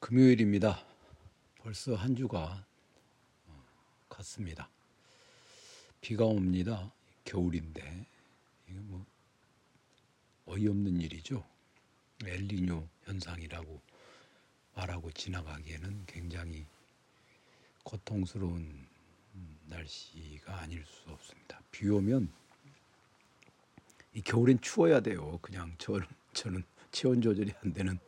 금요일입니다. 벌써 한 주가 어, 갔습니다. 비가 옵니다. 겨울인데 이게 뭐 어이없는 일이죠. 엘리뇨 현상이라고 말하고 지나가기에는 굉장히 고통스러운 날씨가 아닐 수 없습니다. 비 오면 이 겨울엔 추워야 돼요. 그냥 저는 저는 체온 조절이 안 되는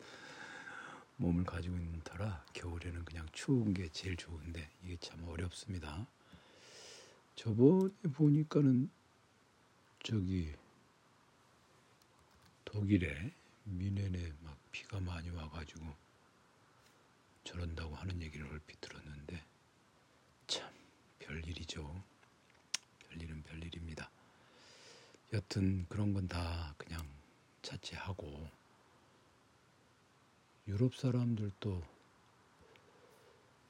몸을 가지고 있는 터라 겨울에는 그냥 추운 게 제일 좋은데 이게 참 어렵습니다. 저번에 보니까는 저기 독일에 미네네 막 비가 많이 와가지고 저런다고 하는 얘기를 얼핏 들었는데 참 별일이죠. 별일은 별일입니다. 여튼 그런 건 다 그냥 자체하고 유럽 사람들도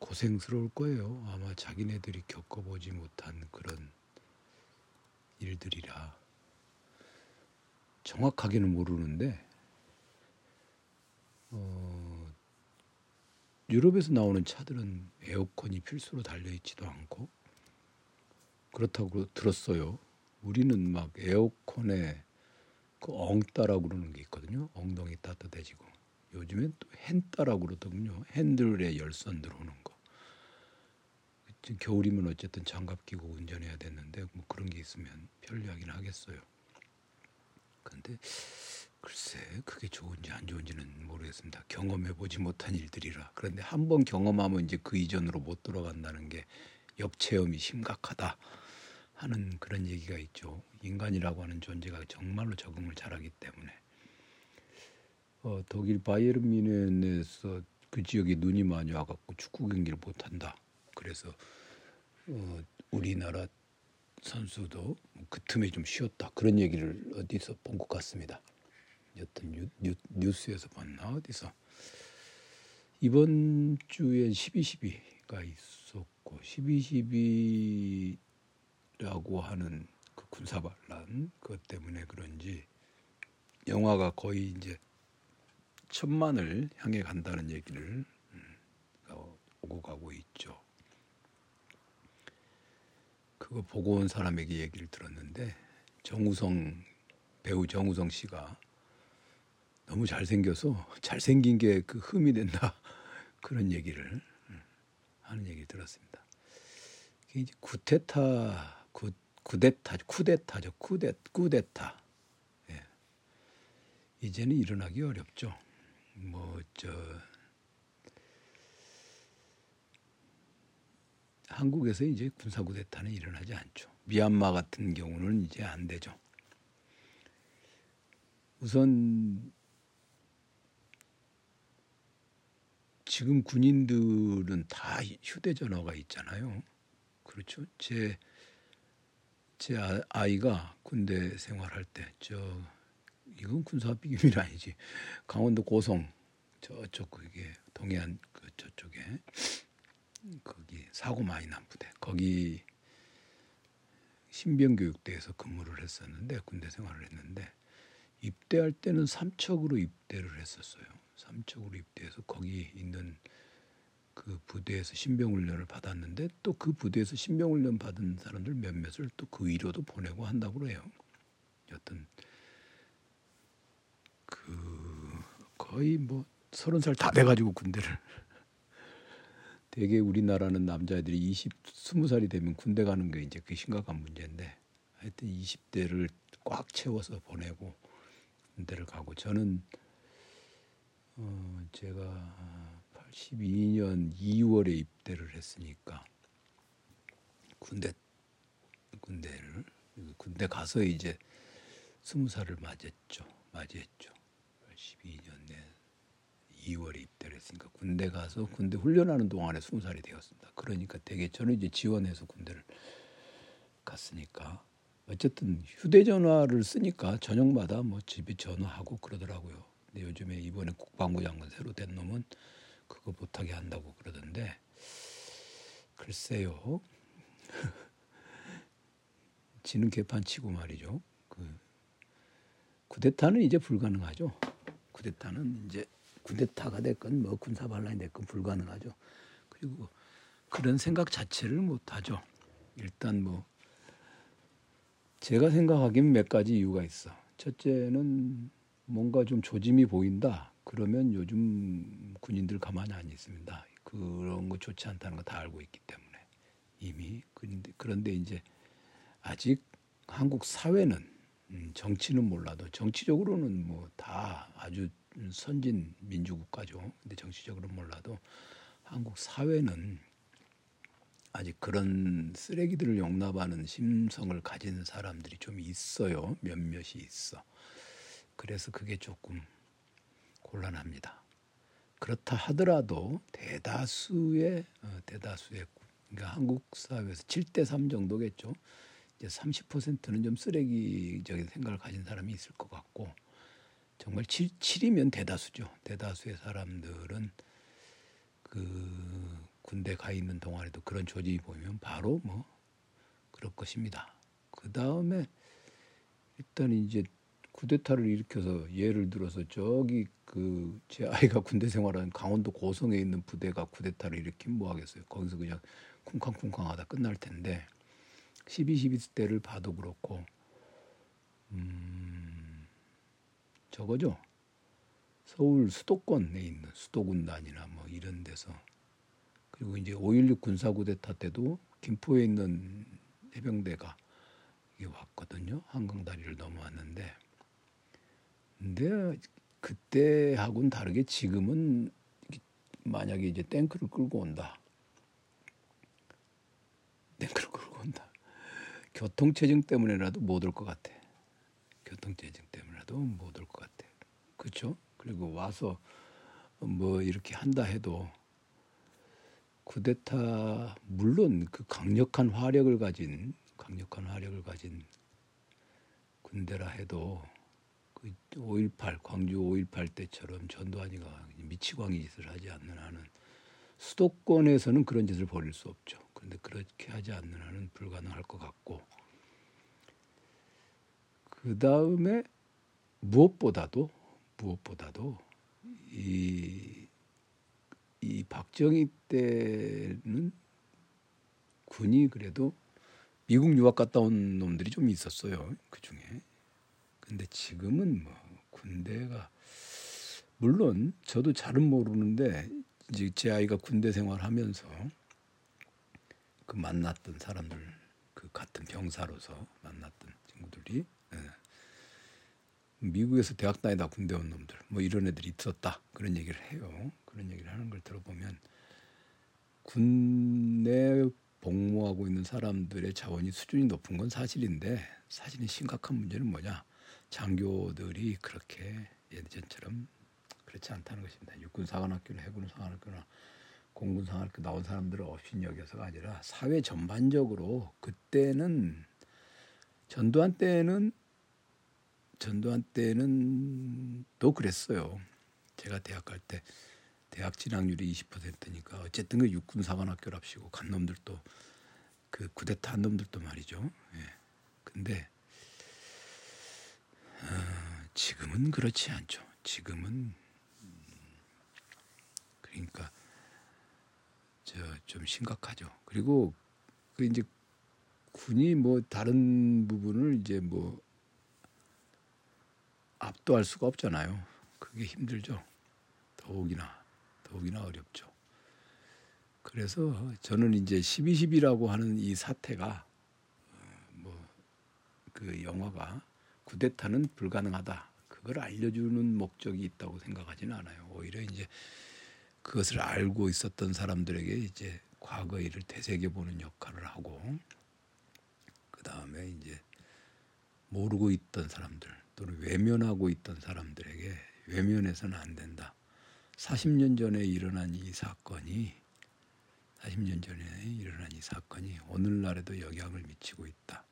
고생스러울 거예요. 아마 자기네들이 겪어보지 못한 그런 일들이라 정확하게는 모르는데 어, 유럽에서 나오는 차들은 에어컨이 필수로 달려 있지도 않고 그렇다고 들었어요. 우리는 막 에어컨에 그 엉따라고 그러는 게 있거든요. 엉덩이 따뜻해지고 요즘엔 또 핸따라고 그러더군요. 핸들에 열선 들어오는 거. 겨울이면 어쨌든 장갑 끼고 운전해야 되는데 뭐 그런 게 있으면 편리하긴 하겠어요. 그런데 글쎄 그게 좋은지 안 좋은지는 모르겠습니다. 경험해 보지 못한 일들이라. 그런데 한 번 경험하면 이제 그 이전으로 못 돌아간다는 게 역체험이 심각하다 하는 그런 얘기가 있죠. 인간이라고 하는 존재가 정말로 적응을 잘하기 때문에 어, 독일 바이에른 뮌헨에서 그 지역에 눈이 많이 와갖고 축구 경기를 못 한다. 그래서 어, 우리나라 선수도 그 틈에 좀 쉬었다. 그런 얘기를 어디서 본 것 같습니다. 여튼 뉴, 뉴, 뉴스에서 봤나 어디서 이번 주에 12.12가 있었고 12.12라고 하는 그 군사반란 그것 때문에 그런지 영화가 거의 이제 천만을 향해 간다는 얘기를 음, 오고 가고 있죠. 그거 보고 온 사람에게 얘기를 들었는데 정우성 배우 정우성 씨가 너무 잘생겨서 잘생긴 게 그 흠이 된다 그런 얘기를 음, 하는 얘기 들었습니다. 이제 구테타 구 구데타 쿠데타죠 쿠데 쿠데타 예. 이제는 일어나기 어렵죠. 뭐저 한국에서 이제 군사 구데타는 일어나지 않죠. 미얀마 같은 경우는 이제 안 되죠. 우선 지금 군인들은 다 휴대전화가 있잖아요. 그렇죠. 제, 제 아, 아이가 군대 생활할 때, 저, 이건 군사 비밀 아니지. 강원도 고성, 저쪽 그게 동해안 그 저쪽에, 거기 사고 많이 난 부대. 거기 신병교육대에서 근무를 했었는데, 군대 생활을 했는데, 입대할 때는 삼척으로 입대를 했었어요. 삼척으로 입대해서 거기 있는 그 부대에서 신병 훈련을 받았는데 또 그 부대에서 신병 훈련 받은 사람들 몇몇을 또 그 위로도 보내고 한다고 그래요. 여튼 그 거의 뭐 서른 살 다 돼가지고 군대를 되게 우리나라는 남자애들이 20, 20살이 되면 군대 가는 게 이제 그 심각한 문제인데 하여튼 20대를 꽉 채워서 보내고 군대를 가고 저는 어, 제가 82년 2월에 입대를 했으니까 군대 군대를 군대 가서 이제 스무 살을 맞았죠. 맞이했죠. 82년 에 2월에 입대를 했으니까 군대 가서 군대 훈련하는 동안에 스무 살이 되었습니다. 그러니까 되게 저는 이제 지원해서 군대를 갔으니까 어쨌든 휴대전화를 쓰니까 저녁마다 뭐 집에 전화하고 그러더라고요. 근데 요즘에 이번에 국방부 장관 새로 된 놈은 그거 못하게 한다고 그러던데 글쎄요. 지는 개판 치고 말이죠. 그 쿠데타는 이제 불가능하죠. 쿠데타는 이제 쿠데타가 됐건 뭐 군사 반란이 됐건 불가능하죠. 그리고 그런 생각 자체를 못 하죠. 일단 뭐 제가 생각하기엔 몇 가지 이유가 있어. 첫째는 뭔가 좀 조짐이 보인다. 그러면 요즘 군인들 가만히 안 있습니다. 그런 거 좋지 않다는 거 다 알고 있기 때문에 이미 그런데, 그런데 이제 아직 한국 사회는 음, 정치는 몰라도 정치적으로는 뭐 다 아주 선진 민주국가죠. 근데 정치적으로는 몰라도 한국 사회는 아직 그런 쓰레기들을 용납하는 심성을 가진 사람들이 좀 있어요. 몇몇이 있어. 그래서 그게 조금 곤란합니다. 그렇다 하더라도 대다수의 어, 대다수의 그러니까 한국 사회에서 7대 3 정도겠죠. 이제 30%는 좀 쓰레기적인 생각을 가진 사람이 있을 것 같고 정말 7, 7이면 대다수죠. 대다수의 사람들은 그 군대 가 있는 동안에도 그런 조짐이 보이면 바로 뭐 그럴 것입니다. 그 다음에 일단 이제 쿠데타를 일으켜서 예를 들어서 저기 그 제 아이가 군대 생활하는 강원도 고성에 있는 부대가 쿠데타를 일으키면 뭐 하겠어요. 거기서 그냥 쿵쾅쿵쾅하다 끝날 텐데 12, 12 때를 봐도 그렇고 음 저거죠. 서울 수도권에 있는 수도군단이나 뭐 이런 데서 그리고 이제 5.16 군사구데타 때도 김포에 있는 해병대가 왔거든요. 한강 다리를 넘어왔는데 근데 그때하고는 다르게 지금은 만약에 이제 탱크를 끌고 온다. 탱크를 끌고 온다. 교통체증 때문에라도 못 올 것 같아. 교통체증 때문에라도 못 올 것 같아. 그렇죠? 그리고 와서 뭐 이렇게 한다 해도 쿠데타 물론 그 강력한 화력을 가진 강력한 화력을 가진 군대라 해도 그 5.18 광주 5.18 때처럼 전두환이가 미치광이 짓을 하지 않는 한은 수도권에서는 그런 짓을 벌일 수 없죠. 그런데 그렇게 하지 않는 한은 불가능할 것 같고 그 다음에 무엇보다도 무엇보다도 이 이 박정희 때는 군이 그래도 미국 유학 갔다 온 놈들이 좀 있었어요. 그 중에. 근데 지금은 뭐 군대가 물론 저도 잘은 모르는데 이제 제 아이가 군대 생활하면서 그 만났던 사람들 그 같은 병사로서 만났던 친구들이 예. 미국에서 대학 다니다 군대 온 놈들 뭐 이런 애들이 있었다 그런 얘기를 해요. 그런 얘기를 하는 걸 들어보면 군내 복무하고 있는 사람들의 자원이 수준이 높은 건 사실인데 사실은 심각한 문제는 뭐냐 장교들이 그렇게 예전처럼 그렇지 않다는 것입니다. 육군 사관학교나 해군 사관학교나 공군 사관학교 나온 사람들을 없인 여겨서가 아니라 사회 전반적으로 그때는 전두환 때는 전두환 때는 또 그랬어요. 제가 대학 갈 때 대학 진학률이 20%니까 어쨌든 그 육군 사관학교랍시고 간 놈들도 그 구데타 한 놈들도 말이죠. 예. 근데 어, 지금은 그렇지 않죠. 지금은 음, 그러니까 저 좀 심각하죠. 그리고 그 이제 군이 뭐 다른 부분을 이제 뭐 압도할 수가 없잖아요. 그게 힘들죠. 더욱이나 더욱이나 어렵죠. 그래서 저는 이제 12.12라고 하는 이 사태가 어, 뭐그 영화가 구데타는 불가능하다. 그걸 알려주는 목적이 있다고 생각하지는 않아요. 오히려 이제 그것을 알고 있었던 사람들에게 이제 과거 일을 되새겨 보는 역할을 하고 그 다음에 이제 모르고 있던 사람들 또는 외면하고 있던 사람들에게 외면해서는 안 된다. 40년 전에 일어난 이 사건이 40년 전에 일어난 이 사건이 오늘날에도 영향을 미치고 있다.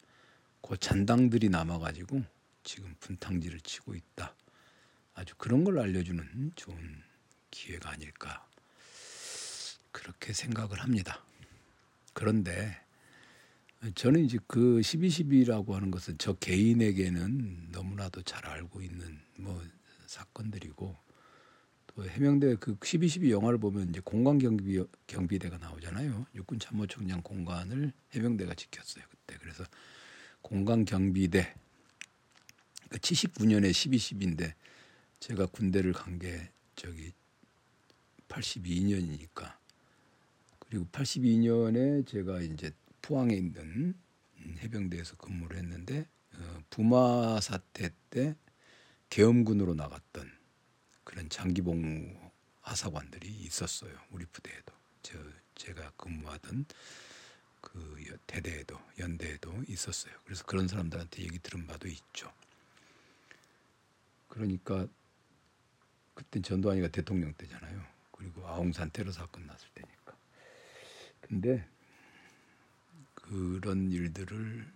그 잔당들이 남아가지고 지금 분탕질을 치고 있다. 아주 그런 걸 알려주는 좋은 기회가 아닐까 그렇게 생각을 합니다. 그런데 저는 이제 그 12.12라고 하는 것은 저 개인에게는 너무나도 잘 알고 있는 뭐 사건들이고 또 해병대 그 12.12 영화를 보면 이제 공관 경비 경비대가 나오잖아요. 육군 참모총장 공관을 해병대가 지켰어요 그때. 그래서 공관 경비대 그 79년에 12.12인데 제가 군대를 간 게 저기 82년이니까 그리고 82년에 제가 이제 포항에 있는 해병대에서 근무를 했는데 어, 부마 사태 때 계엄군으로 나갔던 그런 장기복무 하사관들이 있었어요. 우리 부대에도 저 제가 근무하던 그 대대에도 연대에도 있었어요. 그래서 그런 사람들한테 얘기 들은 바도 있죠. 그러니까 그때 전두환이가 대통령 때잖아요. 그리고 아웅산 테러 사건 났을 때니까. 근데 그런 일들을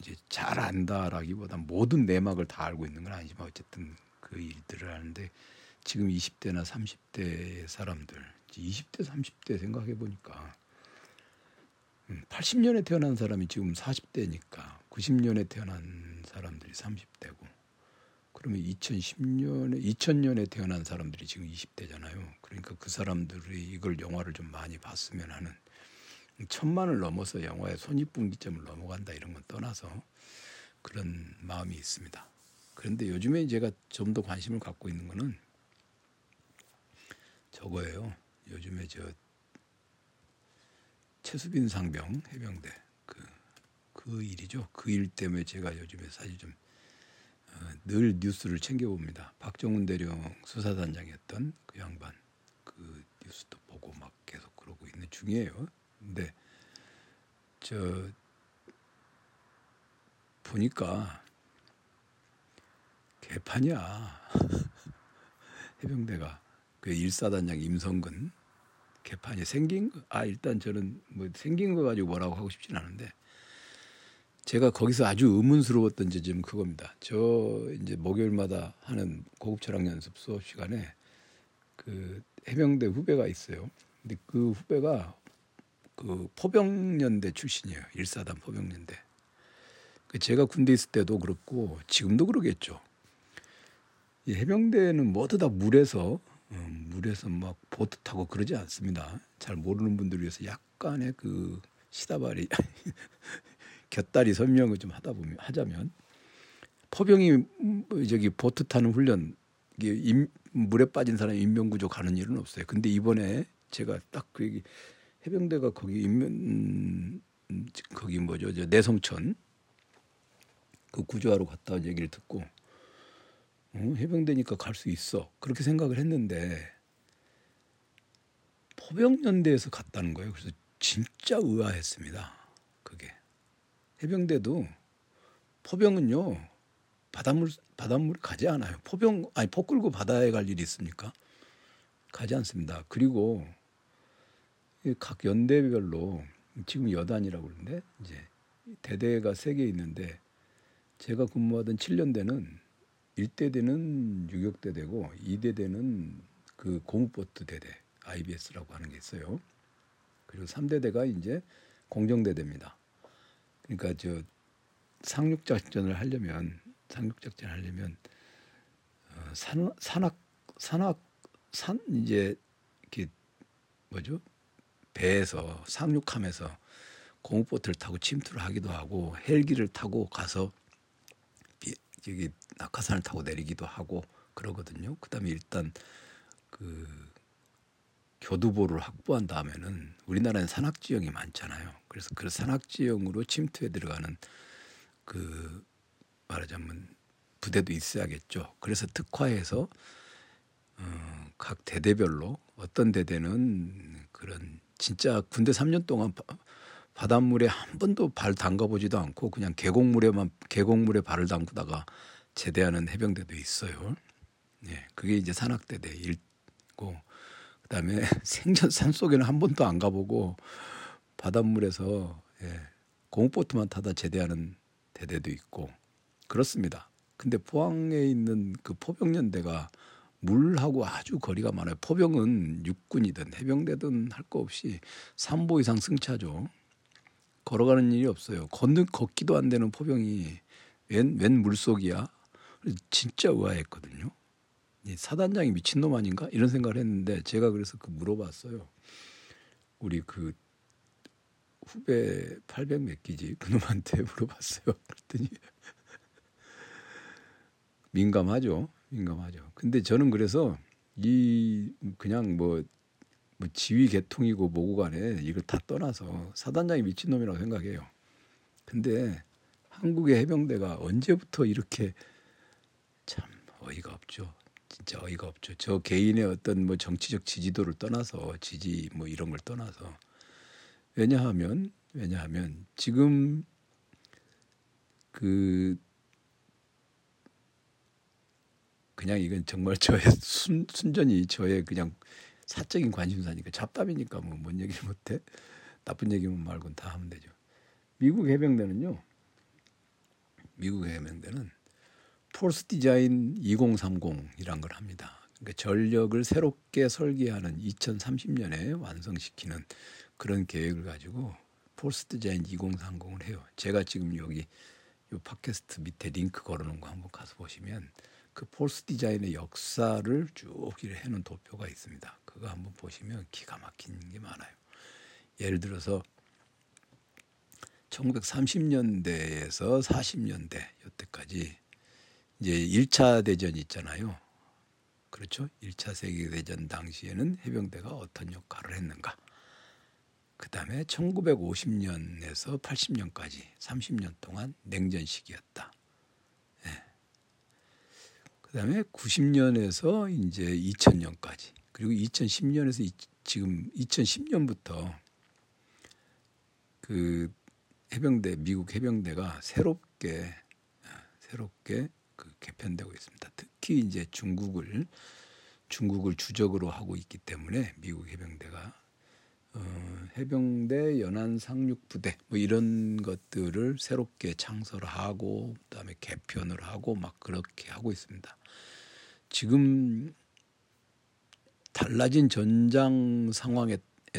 이제 잘 안다라기보다 모든 내막을 다 알고 있는 건 아니지만 어쨌든 그 일들을 하는데 지금 20대나 30대 사람들, 20대, 30대 생각해 보니까 80년에 음, 태어난 사람이 지금 40대니까 90년에 태어난 사람들이 30대고 그러면 2010년에 2000년에 태어난 사람들이 지금 20대잖아요. 그러니까 그 사람들이 이걸 영화를 좀 많이 봤으면 하는 천만을 넘어서 영화의 손익분기점을 넘어간다 이런 건 떠나서 그런 마음이 있습니다. 그런데 요즘에 제가 좀 더 관심을 갖고 있는 거는 저거예요. 요즘에 저 최수빈 상병 해병대 그, 그 일이죠. 그 일 때문에 제가 요즘에 사실 좀 늘 뉴스를 챙겨봅니다. 박정훈 대령 수사단장이었던 그 양반 그 뉴스도 보고 막 계속 그러고 있는 중이에요. 근데 저 보니까 개판이야. 해병대가 그 일사단장 임성근 개판이 생긴 거. 아 일단 저는 뭐 생긴 거 가지고 뭐라고 하고 싶진 않은데 제가 거기서 아주 의문스러웠던 지점 그겁니다. 저 이제 목요일마다 하는 고급 철학 연습 수업 시간에 그 해병대 후배가 있어요. 근데 그 후배가 그 포병연대 출신이에요. 일사단 포병연대. 그 제가 군대 있을 때도 그렇고 지금도 그러겠죠. 이 해병대는 모두 다 물에서 음, 물에서 막 보트 타고 그러지 않습니다. 잘 모르는 분들 위해서 약간의 그 시다발이 곁다리 설명을 좀 하다 보면 하자면 포병이 저기 보트 타는 훈련 이게 임, 물에 빠진 사람 인명구조 가는 일은 없어요. 근데 이번에 제가 딱그 얘기 해병대가 거기 인면 음, 거기 뭐죠 저 내성천 그 구조하러 갔다 온 얘기를 듣고 어, 해병대니까 갈 수 있어 그렇게 생각을 했는데 포병연대에서 갔다는 거예요. 그래서 진짜 의아했습니다. 해병대도 포병은요 바닷물 바닷물 가지 않아요. 포병 아니 포 끌고 바다에 갈 일이 있습니까? 가지 않습니다. 그리고 각 연대별로 지금 여단이라고 그러는데 이제 대대가 세 개 있는데 제가 근무하던 7년대는 1대대는 유격대대고 2대대는 그 고무보트 대대 IBS라고 하는 게 있어요. 그리고 3대대가 이제 공정대대입니다. 그러니까 저 상륙 작전을 하려면 상륙 작전을 하려면 어, 산 산악 산악 산 이제 이렇게 뭐죠 배에서 상륙하면서 공포트를 타고 침투를 하기도 하고 헬기를 타고 가서 여기 낙하산을 타고 내리기도 하고 그러거든요. 그다음에 일단 그 교두보를 확보한 다음에는 우리나라는 산악 지형이 많잖아요. 그래서 그 산악 지형으로 침투에 들어가는 그 말하자면 부대도 있어야겠죠. 그래서 특화해서 어, 각 대대별로 어떤 대대는 그런 진짜 군대 3년 동안 바, 닷물에 한 번도 발 담가 보지도 않고 그냥 계곡물에만 계곡물에 발을 담그다가 제대하는 해병대도 있어요. 예, 그게 이제 산악대대 일고 그다음에 생전 산 속에는 한 번도 안 가보고 바닷물에서 예, 공보트만 타다 제대하는 대대도 있고 그렇습니다. 근데 포항에 있는 그 포병연대가 물하고 아주 거리가 많아요. 포병은 육군이든 해병대든 할 거 없이 3보 이상 승차죠. 걸어가는 일이 없어요. 걷는 걷기도 안 되는 포병이 웬, 웬 물속이야? 진짜 의아했거든요. 사단장이 미친놈 아닌가 이런 생각을 했는데 제가 그래서 그 물어봤어요. 우리 그 후배 800 몇 기지 그놈한테 물어봤어요. 그랬더니 민감하죠. 민감하죠. 근데 저는 그래서 이 그냥 뭐, 뭐 지휘 개통이고 뭐고 간에 이걸 다 떠나서 사단장이 미친놈이라고 생각해요. 근데 한국의 해병대가 언제부터 이렇게 참 어이가 없죠. 어이가 없죠. 저 개인의 어떤 뭐 정치적 지지도를 떠나서 지지 뭐 이런 걸 떠나서 왜냐하면 왜냐하면 지금 그 그냥 이건 정말 저의 순, 순전히 저의 그냥 사적인 관심사니까 잡담이니까 뭐 뭔 얘기를 못해 나쁜 얘기만 말고는 다 하면 되죠. 미국 해병대는요. 미국 해병대는 폴스 디자인 2030이란 걸 합니다. 그러니까 전력을 새롭게 설계하는 2030년에 완성시키는 그런 계획을 가지고 폴스 디자인 2030을 해요. 제가 지금 여기 이 팟캐스트 밑에 링크 걸어놓은 거 한번 가서 보시면 그 폴스 디자인의 역사를 쭉 해놓은 도표가 있습니다. 그거 한번 보시면 기가 막힌 게 많아요. 예를 들어서 1930년대에서 40년대 이때까지 이제 1차 대전 있잖아요. 그렇죠? 1차 세계대전 당시에는 해병대가 어떤 역할을 했는가? 그 다음에 1950년에서 80년까지 30년 동안 냉전 시기였다. 예. 그 다음에 90년에서 이제 2000년까지 그리고 2010년에서 이, 지금 2010년부터 그 해병대 미국 해병대가 새롭게 새롭게 그 개편되고 있습니다. 특히 이제 중국을 중국을 주적으로 하고 있기 때문에 미국 해병대가 어, 해병대 연안 상륙 부대 뭐 이런 것들을 새롭게 창설하고 그다음에 개편을 하고 막 그렇게 하고 있습니다. 지금 달라진 전장 상황에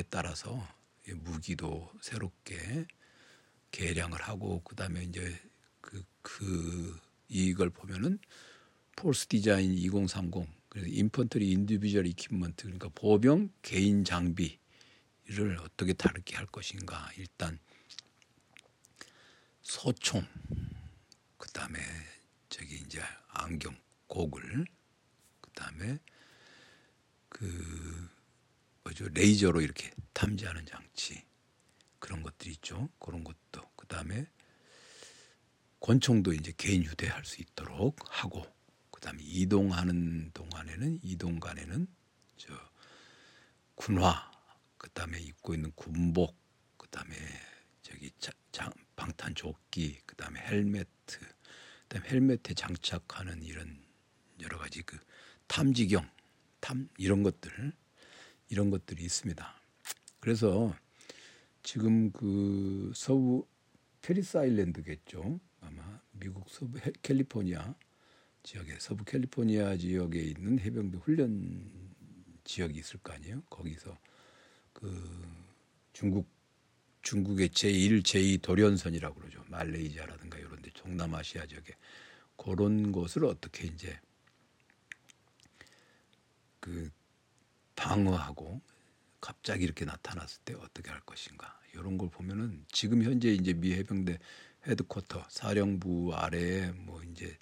따라서 무기도 새롭게 개량을 하고 그다음에 이제 그, 그 이걸 보면은 Force Design 2030 그래서 Infantry Individual Equipment 그러니까 보병 개인 장비를 어떻게 다르게 할 것인가. 일단 소총 그다음에 저기 이제 안경 고글 그다음에 그 뭐죠? 레이저로 이렇게 탐지하는 장치 그런 것들이 있죠. 그런 것도. 그 다음에 권총도 이제 개인 휴대할 수 있도록 하고 그 다음에 이동하는 동안에는 이동간에는 저 군화 그 다음에 입고 있는 군복 그 다음에 저기 자, 방탄 조끼 그 다음에 헬멧 그 다음에 헬멧에 장착하는 이런 여러 가지 그 탐지경 탐 이런 것들 이런 것들이 있습니다. 그래서 지금 그 서부 페리스 아일랜드겠죠. 아마 미국 서부 캘리포니아 지역에 서부 캘리포니아 지역에 있는 해병대 훈련 지역이 있을 거 아니에요. 거기서 그 중국 중국의 제1, 제2 도련선이라고 그러죠. 말레이시아라든가 이런 데 동남아시아 지역에 그런 곳을 어떻게 이제 그 방어하고 갑자기 이렇게 나타났을 때 어떻게 할 것인가 이런 걸 보면은 지금 현재 이제 미 해병대 헤드쿼터 사령부 아래에 뭐 이제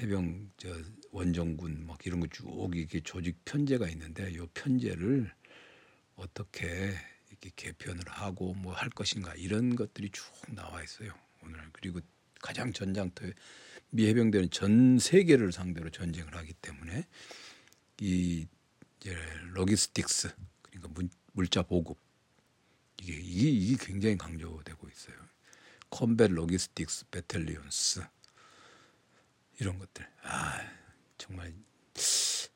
해병 저 원정군 막 이런 거쭉 이렇게 조직 편제가 있는데 이 편제를 어떻게 이렇게 개편을 하고 뭐 할 것인가 이런 것들이 쭉 나와 있어요 오늘 그리고 가장 전장터에 미 해병대는 전 세계를 상대로 전쟁을 하기 때문에 이 이제 logistics 그러니까 문, 물자 보급 이게, 이게 이게 굉장히 강조되고 있어요. Combat Logistics Battalions 이런 것들 아 정말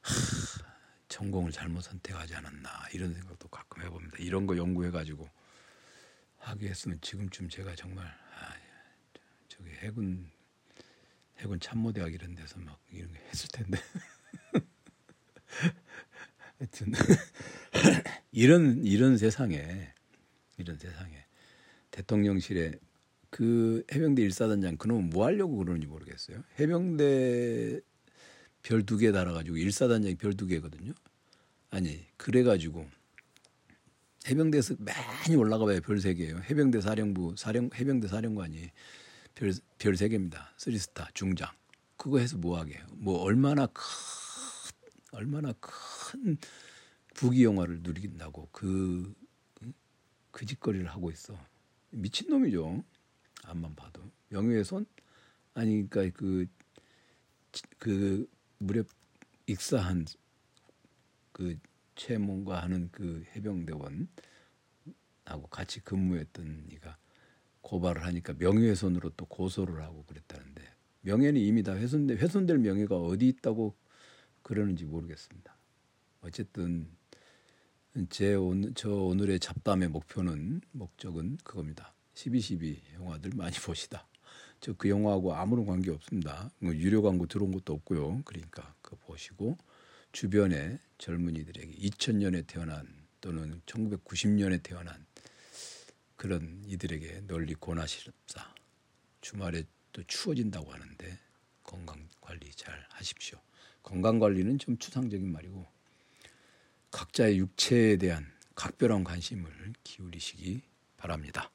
하, 전공을 잘못 선택하지 않았나 이런 생각도 가끔 해봅니다. 이런 거 연구해가지고 하게 했으면 지금쯤 제가 정말 아, 저기 해군 해군 참모대학 이런 데서 막 이런 게 했을 텐데 하여튼 이런 이런 세상에 이런 세상에 대통령실에 그 해병대 일사단장 그놈은 뭐 하려고 그러는지 모르겠어요. 해병대 별 두 개 달아가지고 일사단장이 별 두 개거든요. 아니 그래가지고 해병대에서 많이 올라가 봐요 별세 개예요. 해병대 사령부 사령 해병대 사령관이 별 별 세 개입니다. 쓰리스타 중장 그거 해서 뭐 하게요? 뭐 얼마나 큰 얼마나 큰 부귀 영화를 누린다고 그, 그 짓거리를 하고 있어. 미친 놈이죠. 앞만 봐도. 명예훼손? 아니, 그러니까 그, 그 무렵 익사한 그 최몽과 하는 그 해병대원하고 같이 근무했던 이가 고발을 하니까 명예훼손으로 또 고소를 하고 그랬다는데 명예는 이미 다 훼손돼 훼손될 명예가 어디 있다고 그러는지 모르겠습니다. 어쨌든 제 오늘 저 오늘의 잡담의 목표는 목적은 그겁니다. 12.12 영화들 많이 보시다. 저 그 영화하고 아무런 관계 없습니다. 뭐 유료 광고 들어온 것도 없고요. 그러니까 그 보시고 주변에 젊은이들에게 2000년에 태어난 또는 1990년에 태어난 그런 이들에게 널리 권하시렵사. 주말에 또 추워진다고 하는데 건강 관리 잘 하십시오. 건강 관리는 좀 추상적인 말이고 각자의 육체에 대한 각별한 관심을 기울이시기 바랍니다.